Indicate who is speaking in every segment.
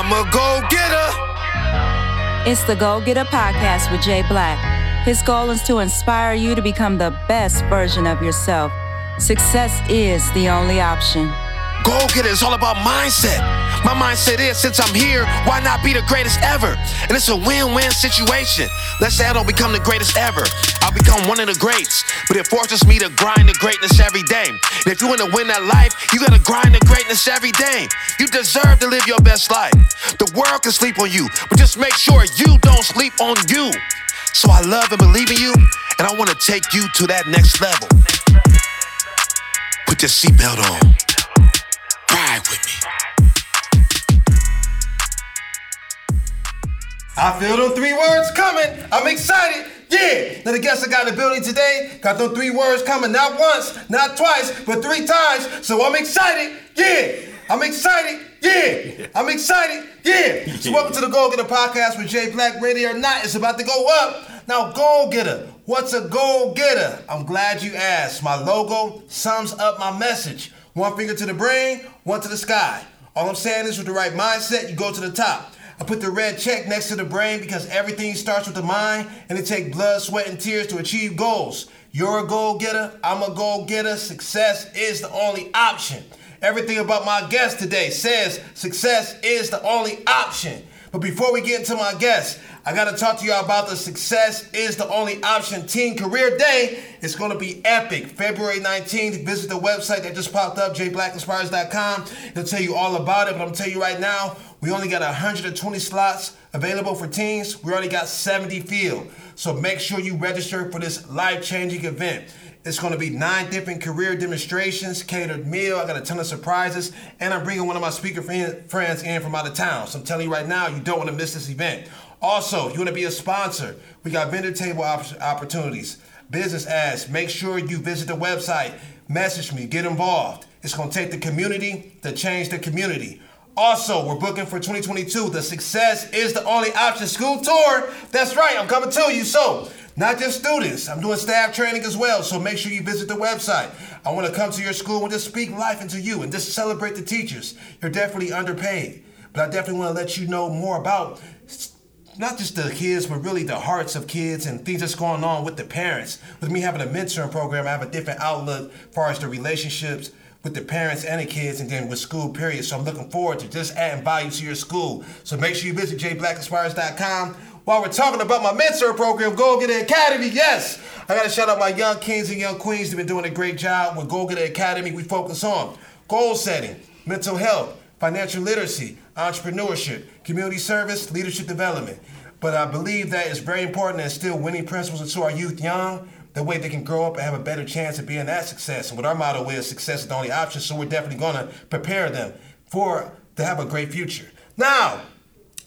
Speaker 1: I'm a go getter.
Speaker 2: It's the Go Getter Podcast with Jay Black. His goal is to inspire you to become the best version of yourself. Success is the only option.
Speaker 1: Go getter is all about mindset. My mindset is since I'm here, why not be the greatest ever? And it's a win win situation. Let's say I don't become the greatest ever. I'll become one of the greats. But it forces me to grind the greatness every day. And if you want to win that life, you gotta grind the greatness every day. You deserve to live your best life. The world can sleep on you, but just make sure you don't sleep on you. So I love and believe in you, and I wanna take you to that next level. Put your seatbelt on.
Speaker 3: I feel them three words coming. I'm excited. Yeah. Now the guests I got in the building today got them three words coming. Not once, not twice, but three times. So I'm excited. Yeah. I'm excited. Yeah. I'm excited. Yeah. So welcome to the Goal Getter Podcast with Jay Black. Ready or not, it's about to go up. Now, Goal Getter. What's a Goal Getter? I'm glad you asked. My logo sums up my message. One finger to the brain, one to the sky. All I'm saying is with the right mindset, you go to the top. I put the red check next to the brain because everything starts with the mind and it takes blood, sweat, and tears to achieve goals. You're a goal getter, I'm a goal getter. Success is the only option. Everything about my guest today says success is the only option. But before we get into my guest, I got to talk to y'all about the Success is the Only Option Teen Career Day. It's going to be epic. February 19th, visit the website that just popped up, jblackinspires.com. It'll tell you all about it, but I'm telling you right now, we only got 120 slots available for teens. We already got 70 filled. So make sure you register for this life-changing event. It's going to be nine different career demonstrations, catered meal. I got a ton of surprises, and I'm bringing one of my speaker friends in from out of town. So I'm telling you right now, you don't want to miss this event. Also, if you want to be a sponsor, we got vendor table op- opportunities, business ads. Make sure you visit the website, message me, get involved. It's going to take the community to change the community. Also, we're booking for 2022. The Success is the Only Option School Tour. That's right, I'm coming to you. So, not just students, I'm doing staff training as well. So make sure you visit the website. I want to come to your school and just speak life into you and just celebrate the teachers. You're definitely underpaid, but I definitely want to let you know more about not just the kids, but really the hearts of kids and things that's going on with the parents. With me having a mentoring program, I have a different outlook as far as the relationships with the parents and the kids and then with school period. So I'm looking forward to just adding value to your school. So make sure you visit jblackinspires.com. While we're talking about my mentor program, Go Getter Academy, yes, I gotta shout out my young kings and young queens. They've been doing a great job with Go Getter Academy. We focus on goal setting, mental health, financial literacy, entrepreneurship, community service, leadership development. But I believe that it's very important to instill winning principles into our youth young. That way they can grow up and have a better chance of being that success. And what our motto is, success is the only option. So we're definitely going to prepare them for to have a great future. Now,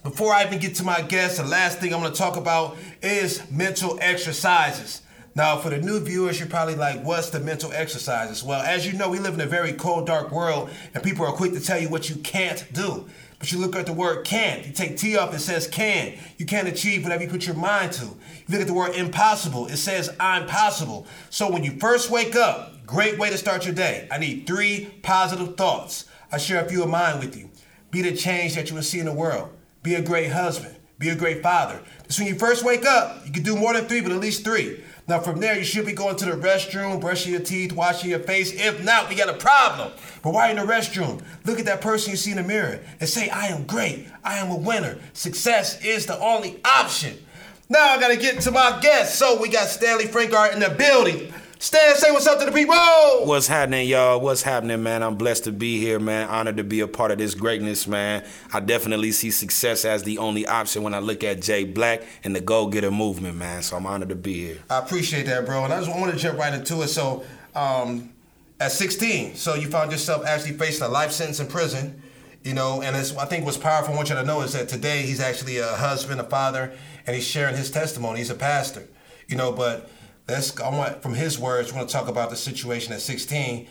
Speaker 3: before I even get to my guest, the last thing I'm going to talk about is mental exercises. Now, for the new viewers, you're probably like, what's the mental exercises? Well, as you know, we live in a very cold, dark world, and people are quick to tell you what you can't do. But you look at the word can't, You take T off, it says can. You can't achieve whatever you put your mind to. You look at the word impossible, it says I'm possible. So when you first wake up, great way to start your day. I need three positive thoughts. I share a few of mine with you. Be the change that you will see in the world. Be a great husband. Be a great father. Just when you first wake up, you can do more than three, but at least three. Now, from there, you should be going to the restroom, brushing your teeth, washing your face. If not, we got a problem. But you're in the restroom, look at that person you see in the mirror and say, I am great. I am a winner. Success is the only option. Now I got to get to my guest. So we got Stanley Frankart in the building. Stan, say what's up to the people.
Speaker 4: What's happening, y'all? What's happening, man? I'm blessed to be here, man. Honored to be a part of this greatness, man. I definitely see success as the only option when I look at Jay Black and the Go Getter movement, man. So I'm honored to be here.
Speaker 3: I appreciate that, bro. And I just want to jump right into it. So, um, at 16, so you found yourself actually facing a life sentence in prison, you know, and I think what's powerful, I want you to know, is that today he's actually a husband, a father, and he's sharing his testimony. He's a pastor, you know, but Let's. I want from his words. Want to talk about the situation at 16,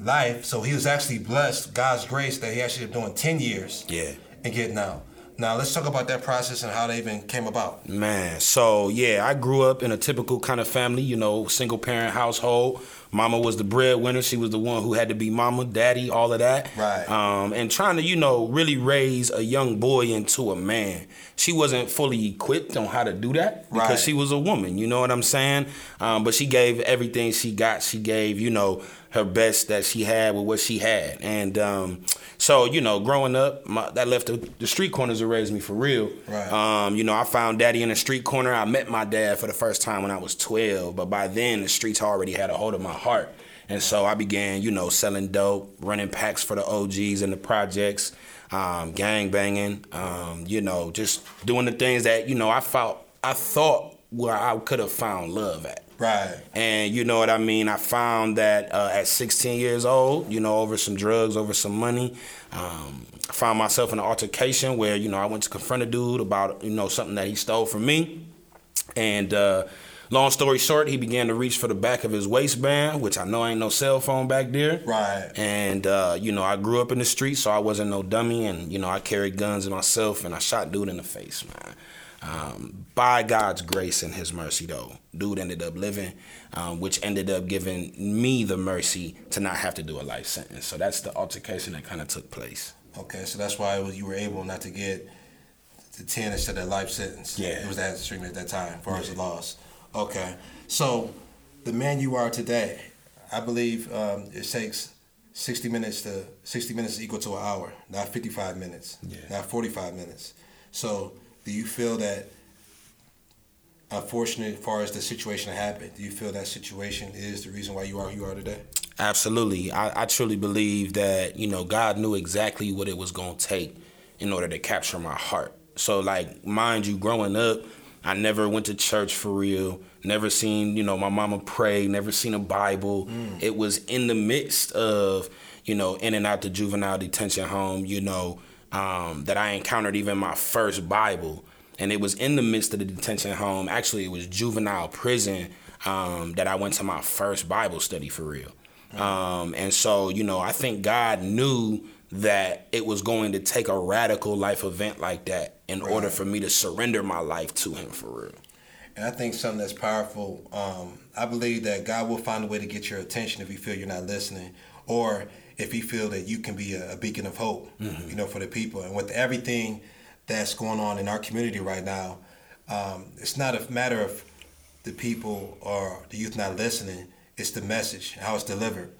Speaker 3: life. So he was actually blessed, God's grace, that he actually been doing 10 years.
Speaker 4: Yeah.
Speaker 3: And getting out. Now let's talk about that process and how they even came about.
Speaker 4: Man, so yeah, I grew up in a typical kind of family, you know, single parent household. Mama was the breadwinner. She was the one who had to be mama, daddy, all of that.
Speaker 3: Right.
Speaker 4: Um, and trying to, you know, really raise a young boy into a man. She wasn't fully equipped on how to do that because
Speaker 3: Right.
Speaker 4: she was a woman. You know what I'm saying? Um, but she gave everything she got. She gave, you know, her best that she had with what she had. And um, so, you know, growing up, my, that left the, the street corners to raise me for real.
Speaker 3: Right.
Speaker 4: Um, you know, I found daddy in a street corner. I met my dad for the first time when I was 12, but by then the streets already had a hold of my heart. And so I began, you know, selling dope, running packs for the OGs and the projects, um, gang banging, um, you know, just doing the things that, you know, I felt, I thought where I could have found love at.
Speaker 3: Right.
Speaker 4: And you know what I mean? I found that uh, at 16 years old, you know, over some drugs, over some money, um, I found myself in an altercation where, you know, I went to confront a dude about, you know, something that he stole from me. And uh, long story short, he began to reach for the back of his waistband, which I know ain't no cell phone back there.
Speaker 3: Right.
Speaker 4: And, uh, you know, I grew up in the street, so I wasn't no dummy. And, you know, I carried guns myself and I shot dude in the face, man. Um, by God's grace and His mercy, though, dude ended up living, um, which ended up giving me the mercy to not have to do a life sentence. So that's the altercation that kind of took place.
Speaker 3: Okay, so that's why was, you were able not to get the 10 instead of a life sentence.
Speaker 4: Yeah.
Speaker 3: It was that extreme at that time, as far as the loss. Okay, so the man you are today, I believe um, it takes 60 minutes to 60 minutes is equal to an hour, not 55 minutes,
Speaker 4: Yeah.
Speaker 3: not 45 minutes. So do you feel that, unfortunate as far as the situation happened, do you feel that situation is the reason why you are who you are today?
Speaker 4: Absolutely. I, I truly believe that, you know, God knew exactly what it was going to take in order to capture my heart. So, like, mind you, growing up, I never went to church for real, never seen, you know, my mama pray, never seen a Bible. It was in the midst of, you know, in and out the juvenile detention home, you know, um, that I encountered even my first Bible. And it was in the midst of the detention home. Actually, it was juvenile prison um, that I went to my first Bible study for real. Um, and so, you know, I think God knew that it was going to take a radical life event like that in order for me to surrender my life to Him for real.
Speaker 3: And I think something that's powerful. Um, I believe that God will find a way to get your attention if you feel you're not listening, or if you feel that you can be a, a beacon of hope, you know, for the people. And with everything that's going on in our community right now, um, it's not a matter of the people or the youth not listening. It's the message, how it's delivered.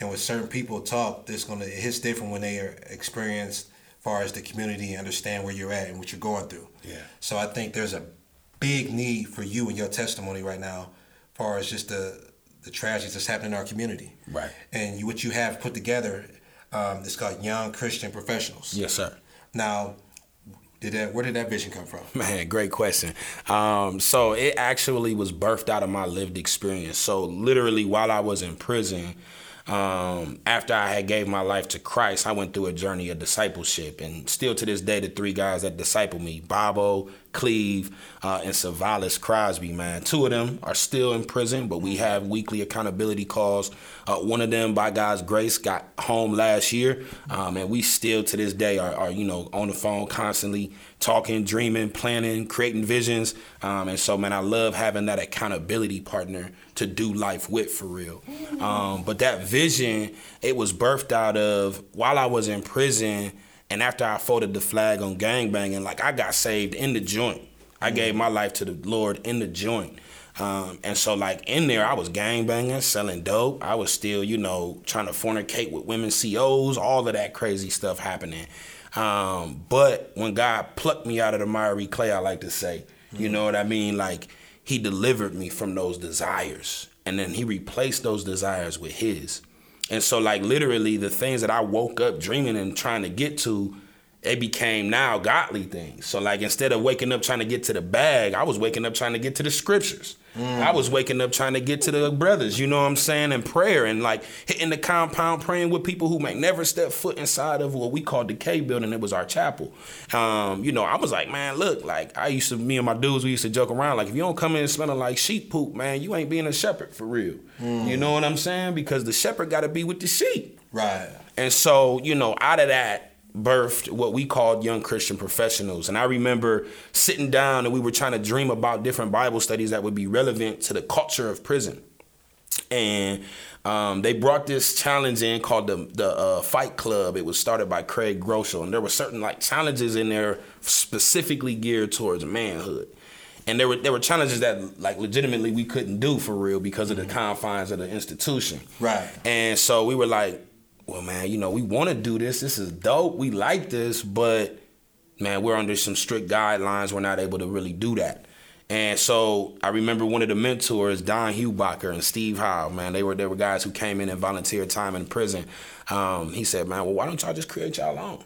Speaker 3: And when certain people talk, it's gonna it hits different when they are experienced, as far as the community and understand where you're at and what you're going through.
Speaker 4: Yeah.
Speaker 3: So I think there's a big need for you and your testimony right now, as far as just the the tragedies that's happening in our community.
Speaker 4: Right.
Speaker 3: And you, what you have put together, um, it's called Young Christian Professionals.
Speaker 4: Yes, sir.
Speaker 3: Now, did that? Where did that vision come from?
Speaker 4: Man, great question. Um, so it actually was birthed out of my lived experience. So literally, while I was in prison, um, after I had gave my life to Christ, I went through a journey of discipleship, and still to this day, the three guys that disciple me, Bobo, Cleve, uh, and Savalis Crosby, man, two of them are still in prison, but we have weekly accountability calls. Uh, one of them, by God's grace, got home last year, um, and we still to this day are, are, you know, on the phone constantly talking, dreaming, planning, creating visions. Um, and so, man, I love having that accountability partner to do life with for real. Um, but that vision, it was birthed out of while I was in prison and after I folded the flag on gangbanging, like I got saved in the joint. I gave my life to the Lord in the joint. Um, and so, like in there, I was gangbanging, selling dope. I was still, you know, trying to fornicate with women COs, all of that crazy stuff happening. Um, but when God plucked me out of the miry clay, I like to say, you know what I mean? Like He delivered me from those desires, and then He replaced those desires with His. And so, like literally, the things that I woke up dreaming and trying to get to, it became now godly things. So, like instead of waking up trying to get to the bag, I was waking up trying to get to the scriptures. I was waking up trying to get to the brothers, you know what I'm saying, and prayer and like hitting the compound, praying with people who may never step foot inside of what we call the K building. It was our chapel. Um, you know, I was like, man, look, like I used to, me and my dudes, we used to joke around, like if you don't come in smelling like sheep poop, man, you ain't being a shepherd for real. You know what I'm saying? Because the shepherd got to be with the sheep.
Speaker 3: Right.
Speaker 4: And so, you know, out of that, birthed what we called young Christian professionals. And I remember sitting down and we were trying to dream about different Bible studies that would be relevant to the culture of prison. And um, they brought this challenge in called the the uh, Fight Club. It was started by Craig Groeschel, and there were certain like challenges in there specifically geared towards manhood. And there were there were challenges that like legitimately we couldn't do for real because of the confines of the institution.
Speaker 3: Right.
Speaker 4: And so we were like, well, man, you know, we want to do this. This is dope. We like this, but man, we're under some strict guidelines. We're not able to really do that. And so I remember one of the mentors, Don Hubacher and Steve Howe, man, they were they were guys who came in and volunteered time in prison. Um, he said, man, well, why don't y'all just create y'all own?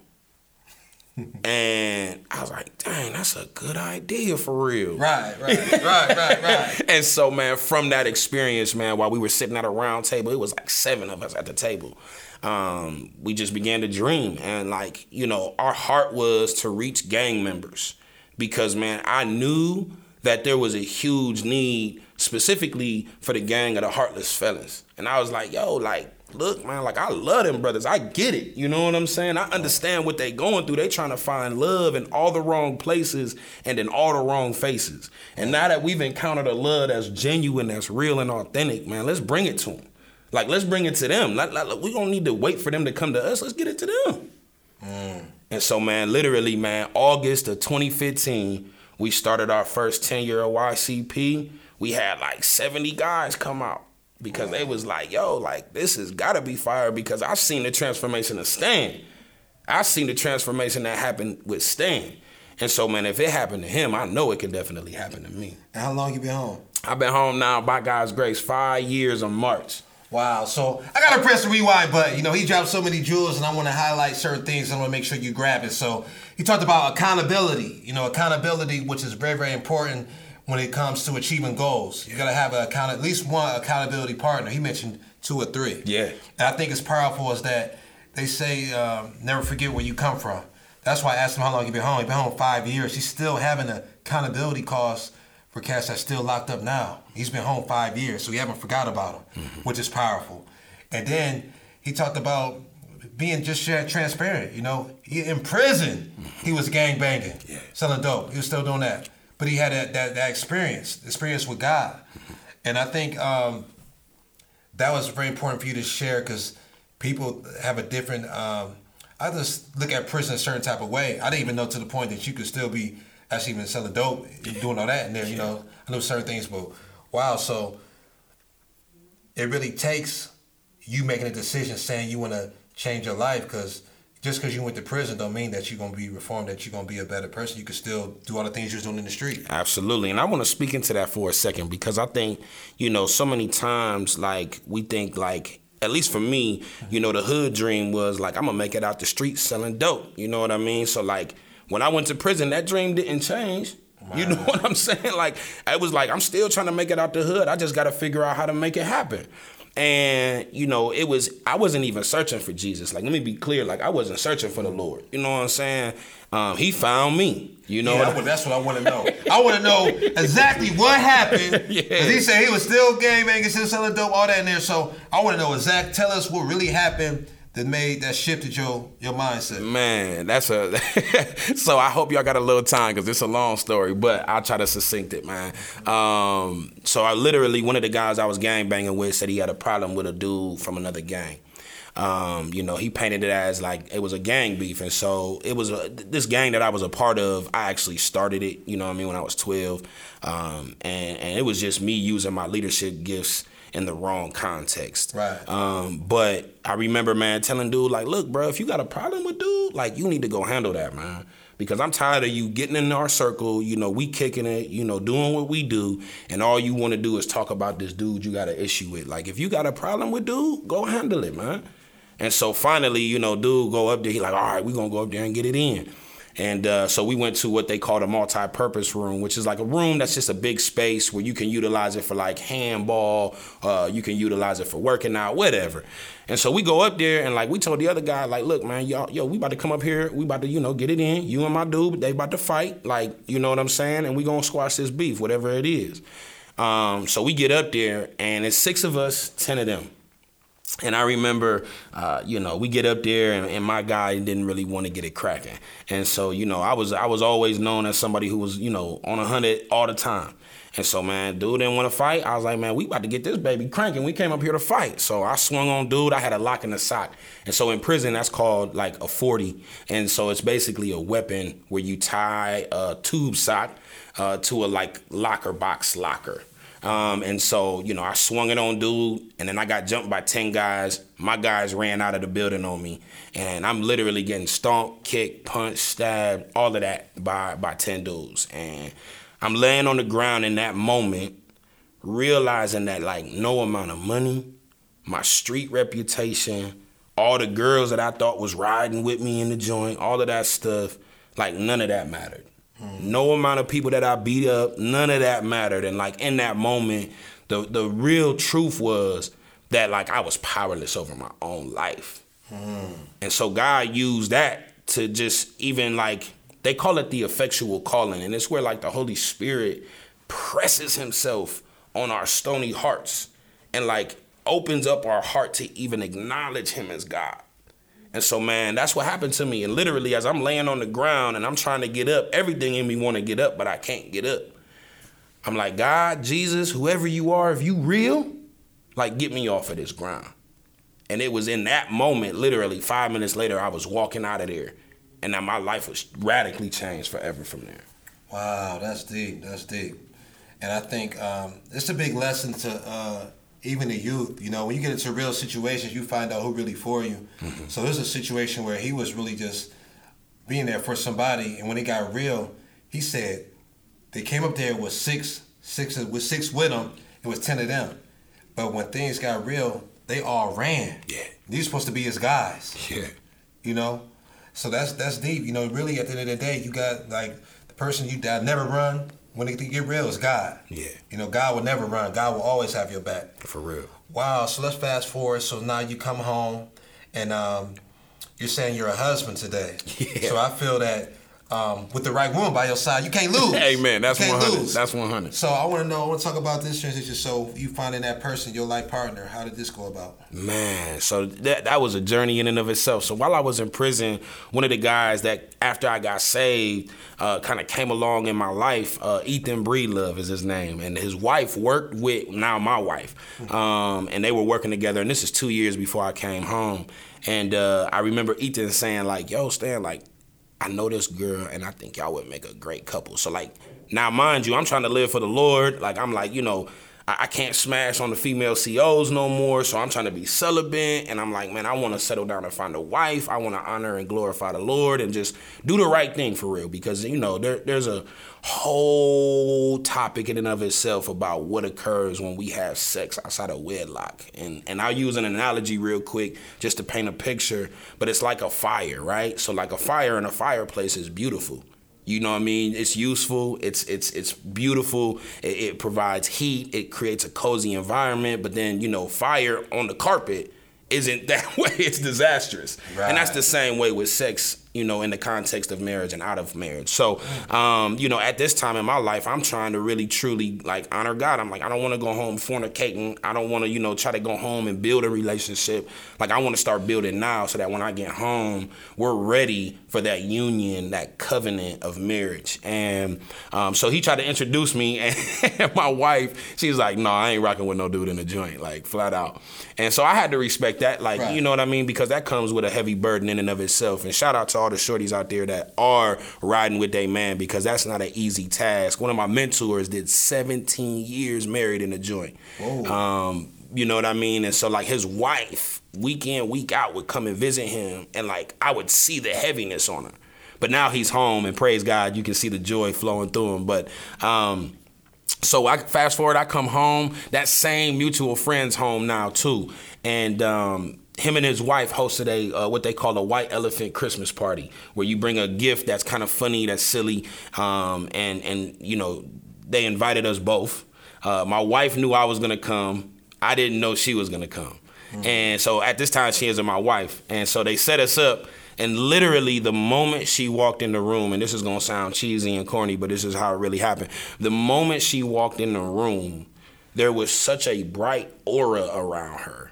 Speaker 4: And I was like, dang, that's a good idea for real.
Speaker 3: Right, right, right, right, right.
Speaker 4: and so, man, from that experience, man, while we were sitting at a round table, it was like seven of us at the table. Um, we just began to dream, and like you know, our heart was to reach gang members because, man, I knew that there was a huge need specifically for the gang of the Heartless Felons, and I was like, yo, like look, man, like I love them brothers. I get it. You know what I'm saying? I understand what they going through. They trying to find love in all the wrong places and in all the wrong faces. And now that we've encountered a love that's genuine, that's real and authentic, man, let's bring it to them. Like let's bring it to them. Like, like, we don't need to wait for them to come to us. Let's get it to them. Mm. And so, man, literally, man, August of 2015, we started our first 10 year YCP. We had like 70 guys come out because they was like, yo, like this has gotta be fire because I've seen the transformation of Stan. I've seen the transformation that happened with Stan. And so, man, if it happened to him, I know it can definitely happen to me.
Speaker 3: And how long you been home?
Speaker 4: I've been home now, by God's grace, five years in March.
Speaker 3: Wow. So I gotta press the rewind button. You know, he dropped so many jewels, and I want to highlight certain things. And I want to make sure you grab it. So he talked about accountability. You know, accountability, which is very, very important when it comes to achieving goals. You got to have a account, at least one accountability partner. He mentioned two or three.
Speaker 4: Yeah.
Speaker 3: And I think it's powerful is that they say um, never forget where you come from. That's why I asked him how long he been home. He been home five years. He's still having accountability cost for cats that's still locked up now. He's been home five years, so he haven't forgot about him, mm-hmm. which is powerful. And then he talked about being just transparent. You know, he, in prison, mm-hmm. he was gang banging, yeah. selling dope. He was still doing that but he had that, that, that experience, experience with God. And I think um, that was very important for you to share because people have a different. Um, I just look at prison a certain type of way. I didn't even know to the point that you could still be actually even selling dope, doing all that in there. You know, I know certain things, but wow. So it really takes you making a decision, saying you want to change your life because just because you went to prison don't mean that you're gonna be reformed, that you're gonna be a better person. You can still do all the things you're doing in the street.
Speaker 4: Absolutely, and I want to speak into that for a second because I think you know so many times like we think like at least for me, you know, the hood dream was like I'm gonna make it out the streets selling dope. You know what I mean? So like when I went to prison, that dream didn't change. You know what I'm saying? Like it was like I'm still trying to make it out the hood. I just got to figure out how to make it happen. And you know, it was I wasn't even searching for Jesus. Like, let me be clear. Like, I wasn't searching for the Lord. You know what I'm saying? Um, he found me. You know,
Speaker 3: yeah, that's what I want to know. I want to know exactly what happened. yeah. He said he was still gang banging, still selling dope, all that in there. So I want to know exact. Tell us what really happened that made that shifted your your mindset?
Speaker 4: Man, that's a so I hope y'all got a little time because it's a long story, but I'll try to succinct it, man. Um, so I literally one of the guys I was gang banging with said he had a problem with a dude from another gang. Um, you know, he painted it as like it was a gang beef, and so it was a, this gang that I was a part of. I actually started it, you know, what I mean, when I was twelve, um, and and it was just me using my leadership gifts in the wrong context.
Speaker 3: Right.
Speaker 4: Um, but I remember, man, telling dude, like, look, bro, if you got a problem with dude, like, you need to go handle that, man. Because I'm tired of you getting in our circle, you know, we kicking it, you know, doing what we do, and all you want to do is talk about this dude you got an issue with. Like, if you got a problem with dude, go handle it, man. And so finally, you know, dude go up there, he like, all right, we gonna go up there and get it in. And uh, so we went to what they called a multi-purpose room, which is like a room that's just a big space where you can utilize it for like handball, uh, you can utilize it for working out, whatever. And so we go up there and like we told the other guy, like, look, man, y'all, yo, we about to come up here, we about to, you know, get it in. You and my dude, they about to fight, like, you know what I'm saying? And we gonna squash this beef, whatever it is. Um, so we get up there and it's six of us, ten of them. And I remember, uh, you know, we get up there, and, and my guy didn't really want to get it cracking. And so, you know, I was I was always known as somebody who was, you know, on a hundred all the time. And so, man, dude didn't want to fight. I was like, man, we about to get this baby cranking. We came up here to fight. So I swung on dude. I had a lock in the sock. And so in prison, that's called like a 40. And so it's basically a weapon where you tie a tube sock uh, to a like locker box locker. Um, and so, you know, I swung it on dude, and then I got jumped by 10 guys. My guys ran out of the building on me. And I'm literally getting stomped, kicked, punched, stabbed, all of that by, by 10 dudes. And I'm laying on the ground in that moment, realizing that, like, no amount of money, my street reputation, all the girls that I thought was riding with me in the joint, all of that stuff, like, none of that mattered. No amount of people that I beat up, none of that mattered. And like in that moment, the the real truth was that like I was powerless over my own life. Hmm. And so God used that to just even like they call it the effectual calling, and it's where like the Holy Spirit presses himself on our stony hearts and like opens up our heart to even acknowledge him as God. And so, man, that's what happened to me. And literally, as I'm laying on the ground and I'm trying to get up, everything in me want to get up, but I can't get up. I'm like, God, Jesus, whoever you are, if you real, like, get me off of this ground. And it was in that moment, literally five minutes later, I was walking out of there, and now my life was radically changed forever from there.
Speaker 3: Wow, that's deep. That's deep. And I think um, it's a big lesson to uh, even the youth. You know, when you get into real situations, you find out who really for you. Mm-hmm. So this is a situation where he was really just being there for somebody, and when it got real, he said they came up there with six, six with six with them. It was ten of them, but when things got real, they all ran.
Speaker 4: Yeah.
Speaker 3: These supposed to be his guys
Speaker 4: Yeah.
Speaker 3: you know. So that's that's deep. You know, really at the end of the day, you got like the person you that never run. When it get real, it's God.
Speaker 4: Yeah.
Speaker 3: You know, God will never run. God will always have your back.
Speaker 4: For real.
Speaker 3: Wow. So let's fast forward. So now you come home, and um, you're saying you're a husband today.
Speaker 4: Yeah.
Speaker 3: So I feel that um, with the right woman by your side, you can't lose.
Speaker 4: Hey, man, that's 100. That's 100.
Speaker 3: So I want to know. I want to talk about this transition. So you finding that person, your life partner. How did this go about?
Speaker 4: Man, so that that was a journey in and of itself. So while I was in prison, one of the guys that after I got saved, uh, kind of came along in my life. Uh, Ethan Breedlove is his name, and his wife worked with now my wife, um, and they were working together. And this is two years before I came home. And uh, I remember Ethan saying like, "Yo, Stan, like." I know this girl and I think y'all would make a great couple. So like now mind you, I'm trying to live for the Lord. Like I'm like, you know, I, can't smash on the female COs no more. So I'm trying to be celibate and I'm like, man, I want to settle down and find a wife. I want to honor and glorify the Lord and just do the right thing for real. Because you know, there, there's a whole topic in and of itself about what occurs when we have sex outside of wedlock. And and I'll use an analogy real quick just to paint a picture, but it's like a fire, right? So like a fire in a fireplace is beautiful. You know what I mean? It's useful. It's it's it's beautiful. It, it provides heat. It creates a cozy environment. But then you know, fire on the carpet isn't that way. It's disastrous. And that's the same way with sex. You know, in the context of marriage and out of marriage. So, um, you know, at this time in my life, I'm trying to really truly like honor God. I'm like, I don't want to go home fornicating. I don't want to, you know, try to go home and build a relationship. Like I want to start building now, so that when I get home, we're ready for that union, that covenant of marriage. And um, so he tried to introduce me, and my wife, she's like, "No, I ain't rocking with no dude in the joint, like flat out." And so I had to respect that, like
Speaker 3: Right.
Speaker 4: you know what I mean, because that comes with a heavy burden in and of itself. And shout out to all the shorties out there that are riding with their man, because that's not an easy task. One of my mentors did 17 years married in a joint. Um, you know what I mean? And so like his wife, week in, week out, would come and visit him, and like I would see the heaviness on her. But now he's home, and praise God, you can see the joy flowing through him. But um, so I fast forward, I come home. That same mutual friend's home now too, and um, him and his wife hosted a uh, what they call a white elephant Christmas party, where you bring a gift that's kind of funny, that's silly, um, and and you know they invited us both. Uh, my wife knew I was gonna come. I didn't know she was gonna come, and so at this time she isn't my wife, and so they set us up. And literally, the moment she walked in the room, and this is gonna sound cheesy and corny, but this is how it really happened. The moment she walked in the room, there was such a bright aura around her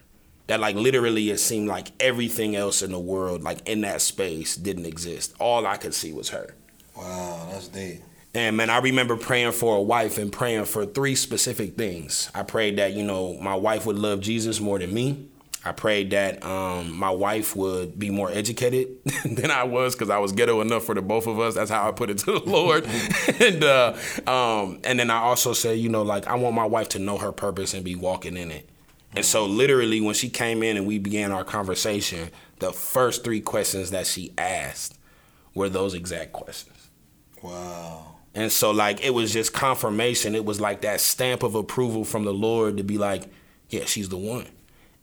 Speaker 4: that like literally it seemed like everything else in the world, like in that space, didn't exist. All I could see was her.
Speaker 3: Wow, that's deep.
Speaker 4: And man, I remember praying for a wife and praying for three specific things. I prayed that, you know, my wife would love Jesus more than me. I prayed that um, my wife would be more educated than I was because I was ghetto enough for the both of us. That's how I put it to the Lord. and uh, um, and then I also said, you know, like I want my wife to know her purpose and be walking in it. And so literally when she came in and we began our conversation, the first three questions that she asked were those exact questions.
Speaker 3: Wow.
Speaker 4: And so like it was just confirmation. It was like that stamp of approval from the Lord to be like, yeah, she's the one.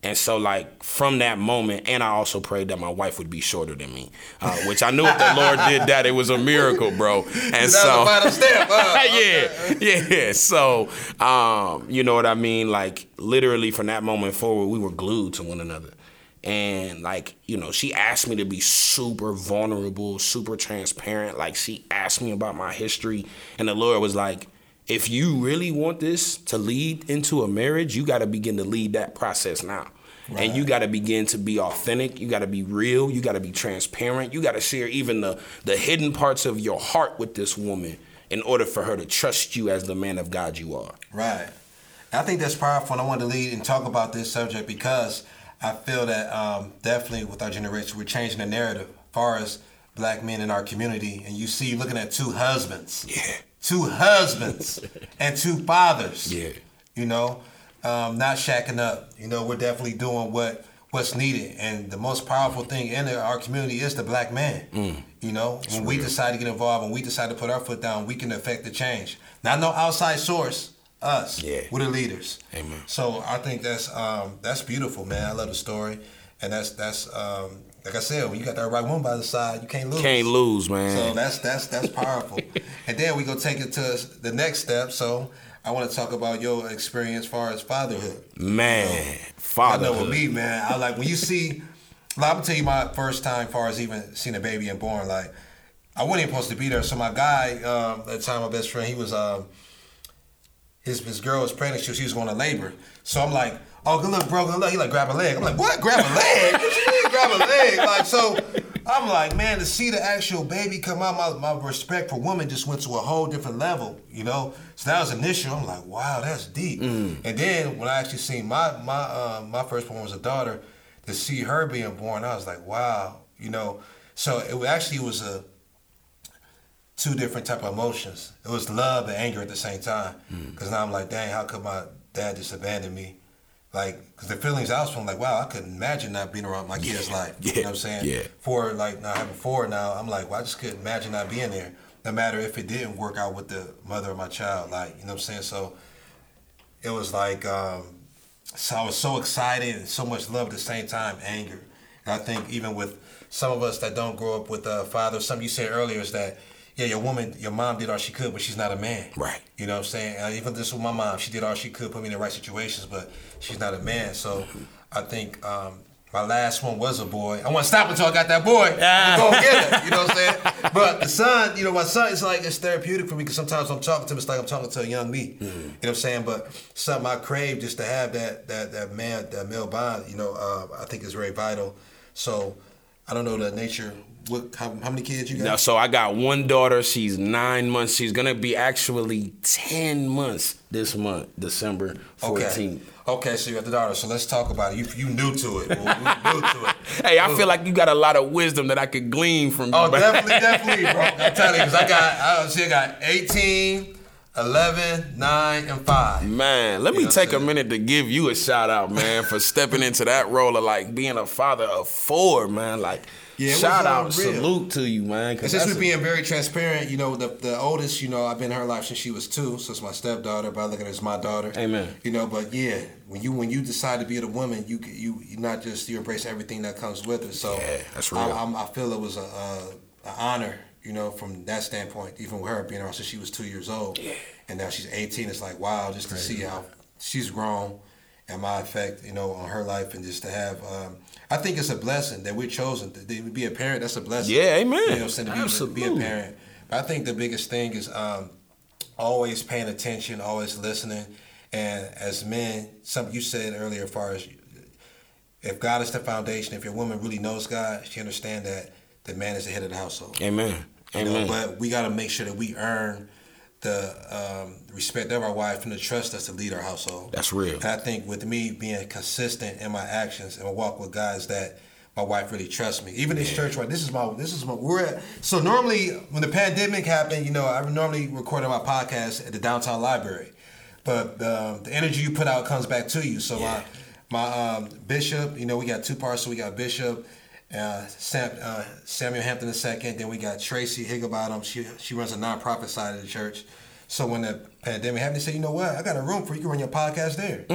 Speaker 4: And so like from that moment, and I also prayed that my wife would be shorter than me, uh, which I knew if the Lord did that, it was a miracle, bro. And so
Speaker 3: huh?
Speaker 4: yeah, yeah. So, um, you know what I mean? Like literally from that moment forward, we were glued to one another. And like, you know, she asked me to be super vulnerable, super transparent. Like she asked me about my history. And the Lord was like, if you really want this to lead into a marriage, you got to begin to lead that process now. Right. And you got to begin to be authentic. You got to be real. You got to be transparent. You got to share even the, the hidden parts of your heart with this woman in order for her to trust you as the man of God you are.
Speaker 3: Right. I think that's powerful. And I want to lead and talk about this subject because I feel that um, definitely with our generation, we're changing the narrative as far as black men in our community. And you see, looking at two husbands,
Speaker 4: yeah,
Speaker 3: two husbands, and two fathers,
Speaker 4: yeah,
Speaker 3: you know, um, not shacking up. You know, we're definitely doing what what's needed. And the most powerful thing in our community is the black man.
Speaker 4: Mm.
Speaker 3: You know, when we decide to get involved, when we decide to put our foot down, we can affect the change. Not no outside source us.
Speaker 4: Yeah.
Speaker 3: We're the leaders.
Speaker 4: Amen.
Speaker 3: So I think that's um, that's beautiful, man. I love the story, and that's that's um, like I said, when you got that right woman by the side, you can't lose.
Speaker 4: Can't lose, man.
Speaker 3: So that's that's that's powerful. and then we go take it to the next step. So I want to talk about your experience as far as fatherhood.
Speaker 4: Man, fatherhood.
Speaker 3: I know with me, man. I like when you see. Like, I'm gonna tell you my first time, far as even seeing a baby and born. Like I wasn't even supposed to be there. So my guy, um, at the time, my best friend, he was. Um, his his girl was pregnant. She, she was going to labor. So I'm like, oh, good luck, bro. Good luck. He like grab a leg. I'm like, what? Grab a leg? what you mean grab a leg? Like so. I'm like, man, to see the actual baby come out, my, my respect for women just went to a whole different level, you know. So that was initial. I'm like, wow, that's deep.
Speaker 4: Mm.
Speaker 3: And then when I actually seen my my uh, my first one was a daughter, to see her being born, I was like, wow, you know. So it actually was a two different type of emotions. It was love and anger at the same time. Because now I'm like, dang, how could my dad just abandon me? Like, because the feelings I was feeling, like, wow, I couldn't imagine not being around my kid's life.
Speaker 4: yeah,
Speaker 3: You know what I'm saying?
Speaker 4: yeah.
Speaker 3: For like now having four now, I'm like, well, I just couldn't imagine not being there. No matter if it didn't work out with the mother of my child, like, you know what I'm saying? So it was like, um, so I was so excited and so much love at the same time, anger. And I think even with some of us that don't grow up with a father, something you said earlier is that, yeah, your woman, your mom did all she could, but she's not a man.
Speaker 4: Right.
Speaker 3: You know what I'm saying? Uh, even this with my mom, she did all she could, put me in the right situations, but she's not a man. So I think um, my last one was a boy. I want to stop until I got that boy. I'm go get it. You know what I'm saying? But the son, you know, my son, it's like it's therapeutic for me because sometimes I'm talking to him, it's like I'm talking to a young me. You know what I'm saying? But something I crave just to have that that that man, that male bond. You know, uh, I think is very vital. So I don't know the nature. What? How, how many kids you got?
Speaker 4: Now, so I got one daughter. She's nine months. She's gonna be actually ten months this month, December fourteenth.
Speaker 3: Okay, so you got the daughter. So let's talk about it. You you new to it. Well, new to it.
Speaker 4: Hey, I feel like you got a lot of wisdom that I could glean from you.
Speaker 3: Oh, definitely, definitely, bro. I'm telling you, because I got, I see, I got 18, 11, 9, and 5.
Speaker 4: Man, let
Speaker 3: You
Speaker 4: me take a minute to give you a shout out, man, for stepping into that role of like being a father of four, man. Like,
Speaker 3: Yeah,
Speaker 4: shout out,
Speaker 3: real.
Speaker 4: salute to you, man.
Speaker 3: And since we're being very transparent, you know, the the oldest, you know, I've been in her life since she was two, so it's my stepdaughter, but I look at her as my daughter.
Speaker 4: Amen.
Speaker 3: You know, but yeah, when you when you decide to be a woman, you you you not just you embrace everything that comes with it. So
Speaker 4: Yeah, that's real.
Speaker 3: I, I'm, I feel it was a, a, a honor, you know, from that standpoint, even with her being around since she was two years old,
Speaker 4: Yeah.
Speaker 3: and now she's 18. It's like wow, just to see how she's grown and my effect, you know, on her life, and just to have. Um, I think it's a blessing that we're chosen to, to be a parent. That's a blessing.
Speaker 4: Yeah, amen.
Speaker 3: You know, what I'm saying to be, to be a parent. But I think the biggest thing is um, always paying attention, always listening, and as men, something you said earlier, as far as if God is the foundation, if your woman really knows God, she understand that the man is the head of the household.
Speaker 4: Amen.
Speaker 3: You know, but we got to make sure that we earn the um, respect of our wife and the trust us to lead our household.
Speaker 4: That's real.
Speaker 3: And I think with me being consistent in my actions and my walk with God is that my wife really trusts me. Even this church, right? This is my this is my we're at. So normally when the pandemic happened, you know, I normally recorded my podcast at the downtown library, but um, the energy you put out comes back to you. So
Speaker 4: Yeah.
Speaker 3: my my um, bishop, you know, we got two parts. So we got Bishop. Uh, Sam, uh, Samuel Hampton II. Then we got Tracy Higginbottom. She she runs a nonprofit side of the church. So when the pandemic happened, they said, you know what? I got a room for you. You can run your podcast there.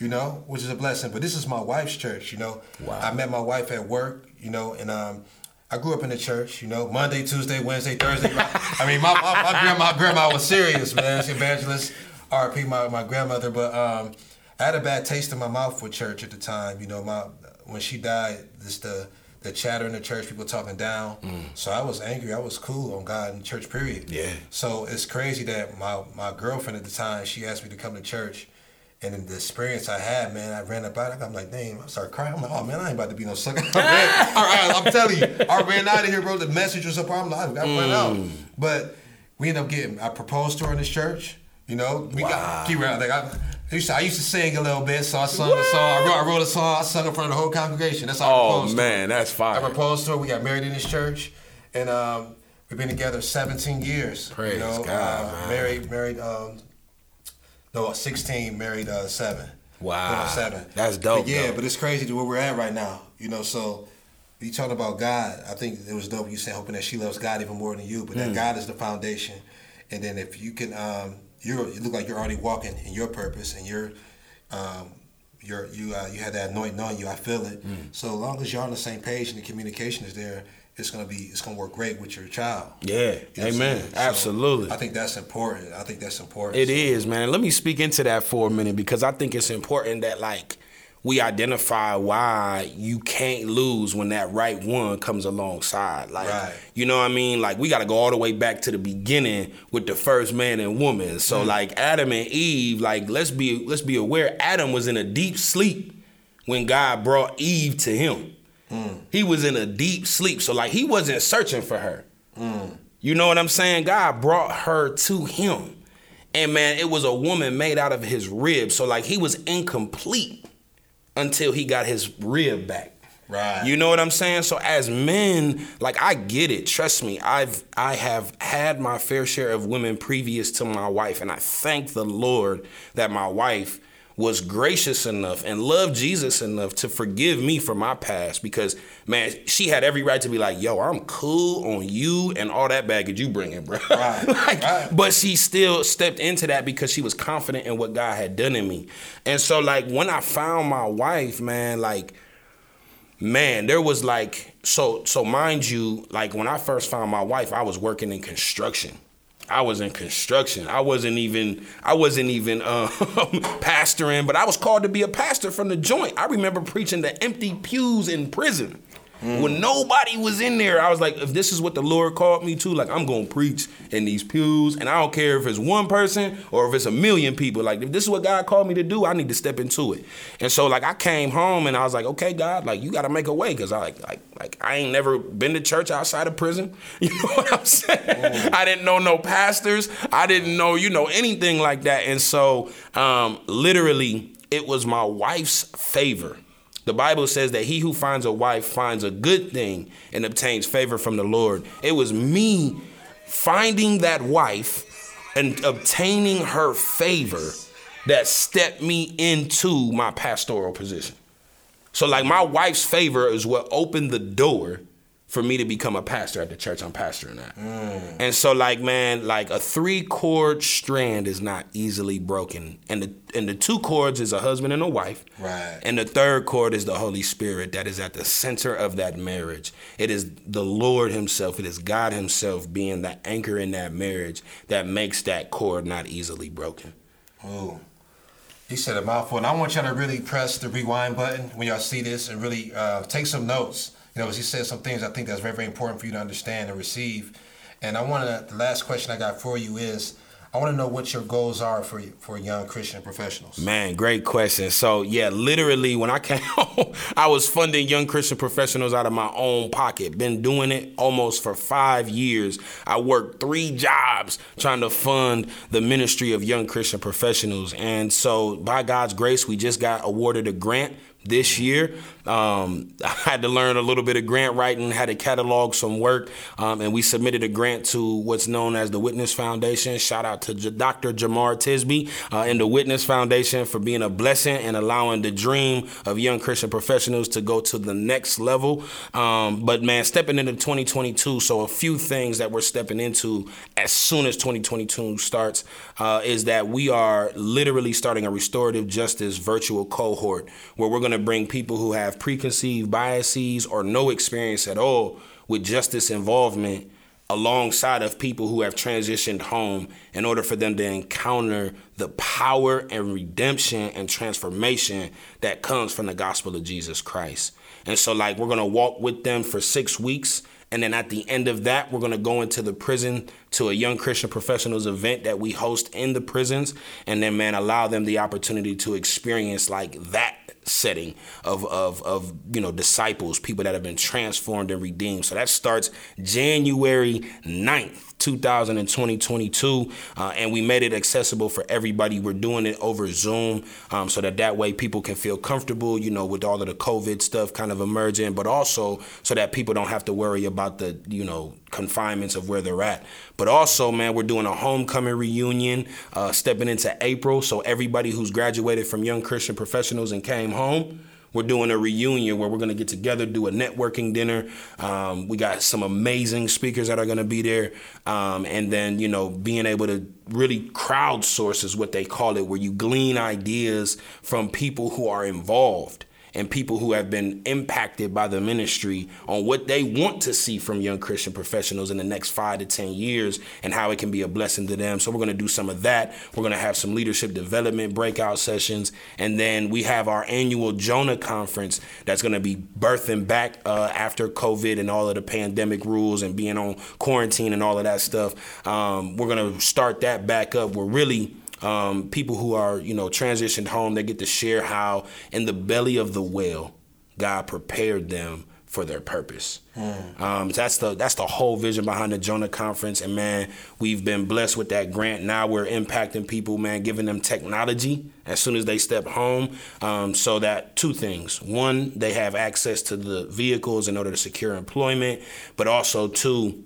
Speaker 3: You know, which is a blessing. But this is my wife's church. You know,
Speaker 4: Wow.
Speaker 3: I met my wife at work. You know, and um, I grew up in the church. You know, Monday, Tuesday, Wednesday, Thursday. I mean, my, my, my grandma, grandma was serious, man. She evangelist, RP, my my grandmother. But um, I had a bad taste in my mouth with church at the time. You know, my when she died, this the the chatter in the church, people talking down. Mm. So I was angry. I was cool on God in church. Period.
Speaker 4: Yeah.
Speaker 3: So it's crazy that my my girlfriend at the time she asked me to come to church, and the experience I had, man, I ran up out. I'm like, damn, I started crying. I'm like, oh man, I ain't about to be no sucker. All right, I'm telling you, I ran out of here, bro. The message was up. I'm like, I ran out, mm. but we ended up getting. I proposed to her in this church. You know, we got keep around. Like I, I used to, I used to sing a little bit, so I sung a song. I wrote, I wrote a song. I sung in front of the whole congregation. That's how I
Speaker 4: Oh
Speaker 3: proposed. to her.
Speaker 4: man, that's fire.
Speaker 3: I proposed to her. We got married in this church, and um, we've been together 17 years.
Speaker 4: Praise
Speaker 3: you know,
Speaker 4: God,
Speaker 3: uh. Married, married. Um, no, 16. Married uh, seven.
Speaker 4: Wow.
Speaker 3: Going on seven.
Speaker 4: That's dope,
Speaker 3: But yeah,
Speaker 4: though.
Speaker 3: but it's crazy to where we're at right now. You know, so you talking about God. I think it was dope. You saying hoping that she loves God even more than you, but
Speaker 4: Hmm.
Speaker 3: that God is the foundation. And then if you can, um, you're you look like you're already walking in your purpose and you're. Um, you're, you uh, you had that anointing on you. I feel it.
Speaker 4: Hmm.
Speaker 3: So as long as you're on the same page and the communication is there, it's gonna be it's gonna work great with your child.
Speaker 4: Yeah,
Speaker 3: You
Speaker 4: amen.
Speaker 3: So,
Speaker 4: Absolutely.
Speaker 3: I think that's important. I think that's important.
Speaker 4: It is, man. Let me speak into that for a minute because I think it's important that like we identify why you can't lose when that right one comes alongside. Like
Speaker 3: Right.
Speaker 4: you know what I mean? Like we gotta go all the way back to the beginning with the first man and woman. So
Speaker 3: Mm.
Speaker 4: like Adam and Eve, like let's be let's be aware Adam was in a deep sleep when God brought Eve to him.
Speaker 3: Mm.
Speaker 4: He was in a deep sleep. So like he wasn't searching for her.
Speaker 3: Mm.
Speaker 4: You know what I'm saying? God brought her to him. And man, it was a woman made out of his rib. So like he was incomplete until he got his rib back.
Speaker 3: Right.
Speaker 4: You know what I'm saying? So as men, like I get it. Trust me. I've I have had my fair share of women previous to my wife and I thank the Lord that my wife was gracious enough and loved Jesus enough to forgive me for my past because man, she had every right to be like, "Yo, I'm cool on you and all that baggage you bringing, bro."
Speaker 3: Right,
Speaker 4: like,
Speaker 3: right.
Speaker 4: but she still stepped into that because she was confident in what God had done in me. And so like when I found my wife, man, like man, there was like so so mind you, like when I first found my wife, I was working in construction. I was in construction. I wasn't even I wasn't even um, pastoring, but I was called to be a pastor from the joint. I remember preaching to empty pews in prison. When nobody was in there, I was like, if this is what the Lord called me to, like I'm gonna preach in these pews, and I don't care if it's one person or if it's a million people. Like if this is what God called me to do, I need to step into it. And so like I came home and I was like, okay, God, like you got to make a way because I like like like I ain't never been to church outside of prison. You know what I'm saying? I didn't know no pastors. I didn't know you know anything like that. And so um, literally, it was my wife's favor. The Bible says that he who finds a wife finds a good thing and obtains favor from the Lord. It was me finding that wife and obtaining her favor that stepped me into my pastoral position. So, like, my wife's favor is what opened the door for me to become a pastor at the church I'm pastoring at. And so, like, man, like a three cord strand is not easily broken. And the and the two cords is a husband and a wife.
Speaker 3: Right.
Speaker 4: And the third cord is the Holy Spirit that is at the center of that marriage. It is the Lord Himself, it is God Himself being the anchor in that marriage that makes that cord not easily broken.
Speaker 3: Oh. He said a mouthful, and I want y'all to really press the rewind button when y'all see this and really uh, take some notes. You know, 'cause he said some things I think that's very, very important for you to understand and receive. And I want to, the last question I got for you is, I want to know what your goals are for for young Christian professionals.
Speaker 4: Man, great question. So yeah, literally when I came home, I was funding young Christian professionals out of my own pocket. Been doing it almost for five years. I worked three jobs trying to fund the ministry of young Christian professionals. And so by God's grace, we just got awarded a grant this year. Um, I had to learn a little bit of grant writing, had to catalog some work, um, and we submitted a grant to what's known as the Witness Foundation. Shout out to J- Dr. Jemar Tisby uh, and the Witness Foundation for being a blessing and allowing the dream of young Christian professionals to go to the next level. Um, but man, stepping into 2022, so a few things that we're stepping into as soon as 2022 starts uh, is that we are literally starting a restorative justice virtual cohort where we're going to bring people who have preconceived biases or no experience at all with justice involvement alongside of people who have transitioned home in order for them to encounter the power and redemption and transformation that comes from the gospel of Jesus Christ. And so like we're to walk with them for 6 weeks and then at the end of that, we're to go into the prison to a young Christian professionals event that we host in the prisons. And then, man, allow them the opportunity to experience like that setting of, of, of you know disciples people that have been transformed and redeemed. So that starts january 9th 2020 uh, and we made it accessible for everybody. We're doing it over zoom um, so that that way people can feel comfortable you know with all of the covid stuff kind of emerging but also so that people don't have to worry about the you know confinements of where they're at. But also man we're doing a homecoming reunion uh, stepping into april so everybody who's graduated from young christian professionals and came home we're doing a reunion where we're going to get together, do a networking dinner. Um, we got some amazing speakers that are going to be there. Um, and then, you know, being able to really crowdsource is what they call it, where you glean ideas from people who are involved and people who have been impacted by the ministry on what they want to see from young Christian professionals in the next five to 10 years and how it can be a blessing to them. So we're going to do some of that. We're going to have some leadership development breakout sessions. And then we have our annual Jonah conference that's going to be birthing back uh, after COVID and all of the pandemic rules and being on quarantine and all of that stuff. Um, we're going to start that back up. We're really um, people who are you know transitioned home they get to share how in the belly of the whale god prepared them for their purpose. Mm. um, that's the that's the whole vision behind the jonah conference. And man we've been blessed with that grant. Now we're impacting people man giving them technology as soon as they step home. Um, so that two things. One they have access to the vehicles in order to secure employment but also two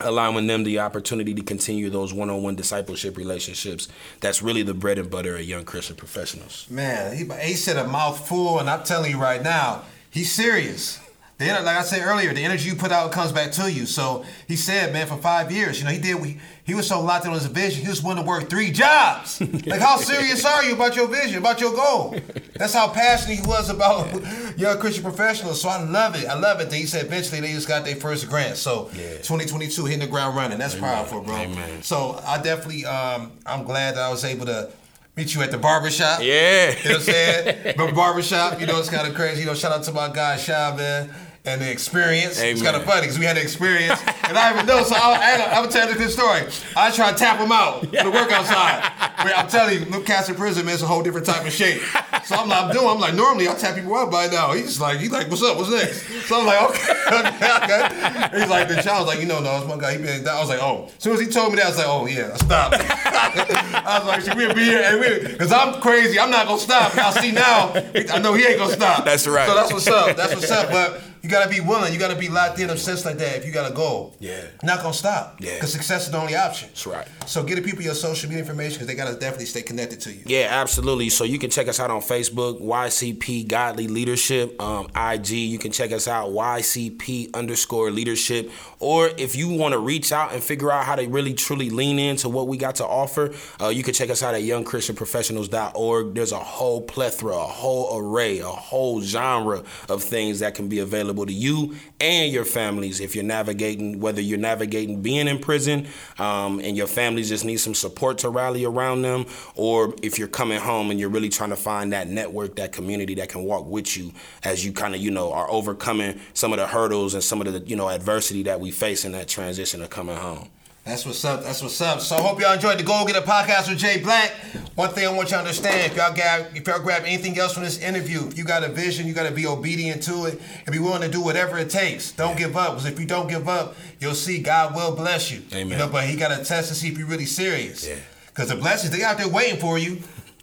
Speaker 4: allowing them the opportunity to continue those one-on-one discipleship relationships. That's really the bread and butter of young christian professionals.
Speaker 3: Man he, he said a mouthful and i'm telling you right now he's serious the, like I said earlier, the energy you put out comes back to you. So he said, man, for five years, you know, he did. We, he was so locked in on his vision. He was willing to work three jobs. like, how serious are you about your vision, about your goal? That's how passionate he was about young Christian professionals. So I love it. I love it. That he said eventually they just got their first grant. So yeah. 2022 hitting the ground running. That's Amen. powerful, bro. Amen. So I definitely, um, I'm glad that I was able to meet you at the barbershop.
Speaker 4: Yeah.
Speaker 3: You know what I'm saying? but barbershop, you know, it's kind of crazy. You know, shout out to my guy, Shy, man and the experience. Amen. It's kind of funny because we had the experience, and I even know. So I, I, I'm gonna tell you good story. I try to tap him out on the workout side. I'm telling you, in prison, man, it's a whole different type of shape. So I'm like, I'm doing. I'm like, normally I tap people out by now. He's like, he's like, what's up? What's next? So I'm like, okay, okay. He's like, the child was like, you know, no, it's my guy. He been. I was like, oh. As soon as he told me that, I was like, oh yeah, stop. I was like, should we be here? Because I'm crazy. I'm not gonna stop. I see now. I know he ain't gonna stop.
Speaker 4: That's right.
Speaker 3: So that's what's up. That's what's up. But you gotta be willing. You gotta be locked in, obsessed like that. If you got a goal,
Speaker 4: yeah,
Speaker 3: not gonna stop.
Speaker 4: Yeah,
Speaker 3: because success is the only option.
Speaker 4: That's right.
Speaker 3: So get the people your social media information because they gotta definitely stay connected to you.
Speaker 4: Yeah, absolutely. So you can check us out on Facebook, YCP Godly Leadership. Um, IG, you can check us out YCP underscore Leadership. Or if you want to reach out and figure out how to really truly lean into what we got to offer, uh, you can check us out at youngchristianprofessionals.org. There's a whole plethora, a whole array, a whole genre of things that can be available to you and your families if you're navigating, whether you're navigating being in prison um, and your family just needs some support to rally around them, or if you're coming home and you're really trying to find that network, that community that can walk with you as you kind of, you know, are overcoming some of the hurdles and some of the, you know, adversity that we face in that transition of coming home.
Speaker 3: That's what's up. That's what's up. So I hope y'all enjoyed the Go Getter podcast with Jay Black. One thing I want y'all to understand: if y'all grab, if y'all grab anything else from this interview, if you got a vision, you got to be obedient to it and be willing to do whatever it takes. Don't give up, because if you don't give up, you'll see God will bless you.
Speaker 4: Amen.
Speaker 3: You know, but He got to test to see if you're really serious.
Speaker 4: Yeah.
Speaker 3: Because the blessings they out there waiting for you.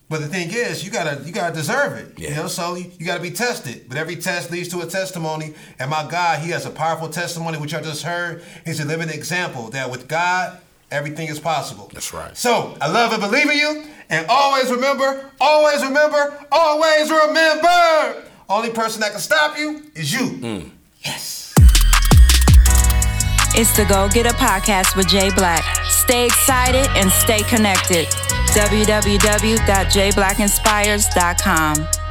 Speaker 3: But the thing is, you gotta you gotta deserve it. You know, so you, you gotta be tested. But every test leads to a testimony. And my God, He has a powerful testimony, which I just heard. He's a living example that with God, everything is possible.
Speaker 4: That's right.
Speaker 3: So I love and believe in you. And always remember, always remember, always remember. Only person that can stop you is you.
Speaker 4: Mm.
Speaker 3: Yes.
Speaker 2: It's the Go Getter Podcast with Jay Black. Stay excited and stay connected. www.jblackinspires.com.